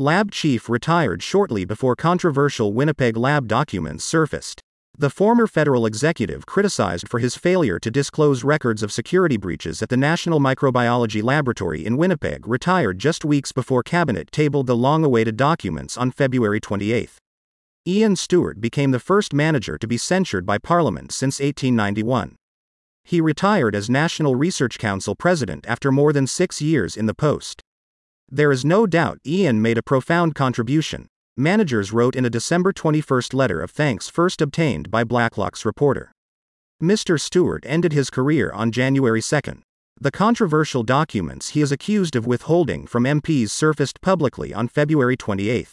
Lab chief retired shortly before controversial Winnipeg lab documents surfaced. The former federal executive criticized for his failure to disclose records of security breaches at the National Microbiology Laboratory in Winnipeg retired just weeks before Cabinet tabled the long awaited documents on February 28. Ian Stewart became the first manager to be censured by Parliament since 1891. He retired as National Research Council president after more than six years in the post. There is no doubt Ian made a profound contribution, managers wrote in a December 21 letter of thanks first obtained by Blacklock's reporter. Mr. Stewart ended his career on January 2. The controversial documents he is accused of withholding from MPs surfaced publicly on February 28.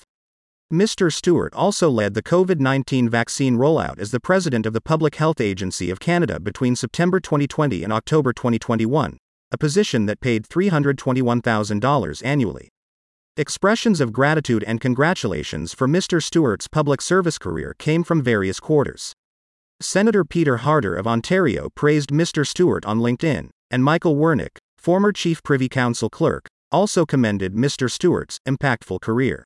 Mr. Stewart also led the COVID 19 vaccine rollout as the president of the Public Health Agency of Canada between September 2020 and October 2021, a position that paid $321,000 annually. Expressions of gratitude and congratulations for Mr. Stewart's public service career came from various quarters. Senator Peter Harder of Ontario praised Mr. Stewart on LinkedIn, and Michael Wernick, former Chief Privy Council clerk, also commended Mr. Stewart's impactful career.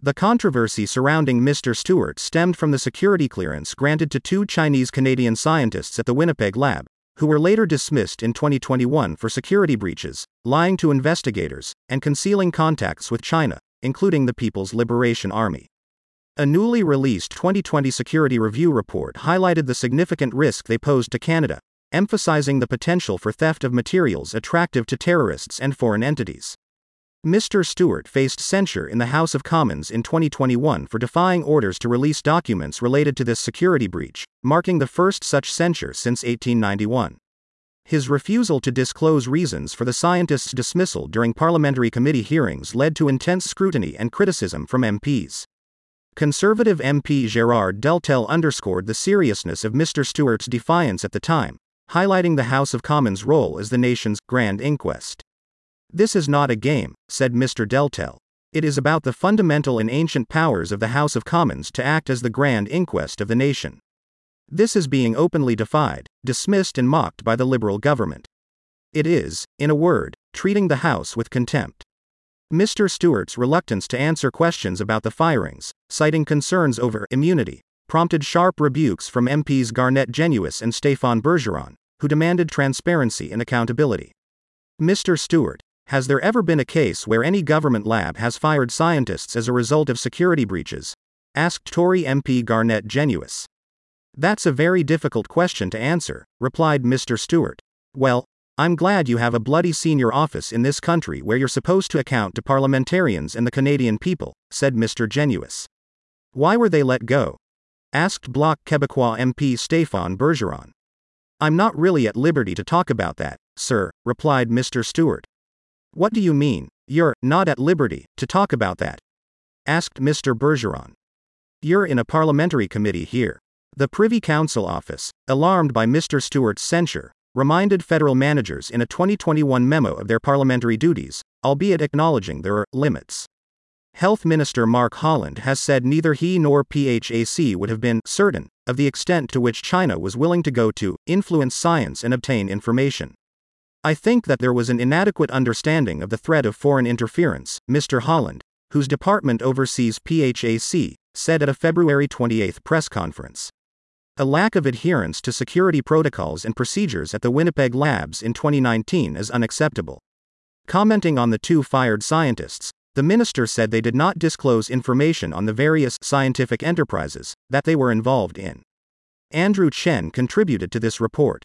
The controversy surrounding Mr. Stewart stemmed from the security clearance granted to two Chinese Canadian scientists at the Winnipeg lab, who were later dismissed in 2021 for security breaches, lying to investigators, and concealing contacts with China, including the People's Liberation Army. A newly released 2020 Security Review report highlighted the significant risk they posed to Canada, emphasizing the potential for theft of materials attractive to terrorists and foreign entities. Mr. Stewart faced censure in the House of Commons in 2021 for defying orders to release documents related to this security breach, marking the first such censure since 1891. His refusal to disclose reasons for the scientist's dismissal during parliamentary committee hearings led to intense scrutiny and criticism from MPs. Conservative MP Gerard Deltell underscored the seriousness of Mr. Stewart's defiance at the time, highlighting the House of Commons' role as the nation's grand inquest. This is not a game, said Mr. Deltell. It is about the fundamental and ancient powers of the House of Commons to act as the grand inquest of the nation. This is being openly defied, dismissed, and mocked by the Liberal government. It is, in a word, treating the House with contempt. Mr. Stewart's reluctance to answer questions about the firings, citing concerns over immunity, prompted sharp rebukes from MPs Garnett Genuis and Stéphane Bergeron, who demanded transparency and accountability. Mr. Stewart, has there ever been a case where any government lab has fired scientists as a result of security breaches? asked Tory MP Garnett Genuis. That's a very difficult question to answer, replied Mr. Stewart. Well, I'm glad you have a bloody senior office in this country where you're supposed to account to parliamentarians and the Canadian people, said Mr. Genuis. Why were they let go? asked Bloc Québécois MP Stéphane Bergeron. I'm not really at liberty to talk about that, sir, replied Mr. Stewart. What do you mean, you're not at liberty to talk about that? asked Mr. Bergeron. You're in a parliamentary committee here. The Privy Council office, alarmed by Mr. Stewart's censure, reminded federal managers in a 2021 memo of their parliamentary duties, albeit acknowledging there are limits. Health Minister Mark Holland has said neither he nor PHAC would have been certain of the extent to which China was willing to go to influence science and obtain information. I think that there was an inadequate understanding of the threat of foreign interference, Mr. Holland, whose department oversees PHAC, said at a February 28 press conference. A lack of adherence to security protocols and procedures at the Winnipeg labs in 2019 is unacceptable. Commenting on the two fired scientists, the minister said they did not disclose information on the various scientific enterprises that they were involved in. Andrew Chen contributed to this report.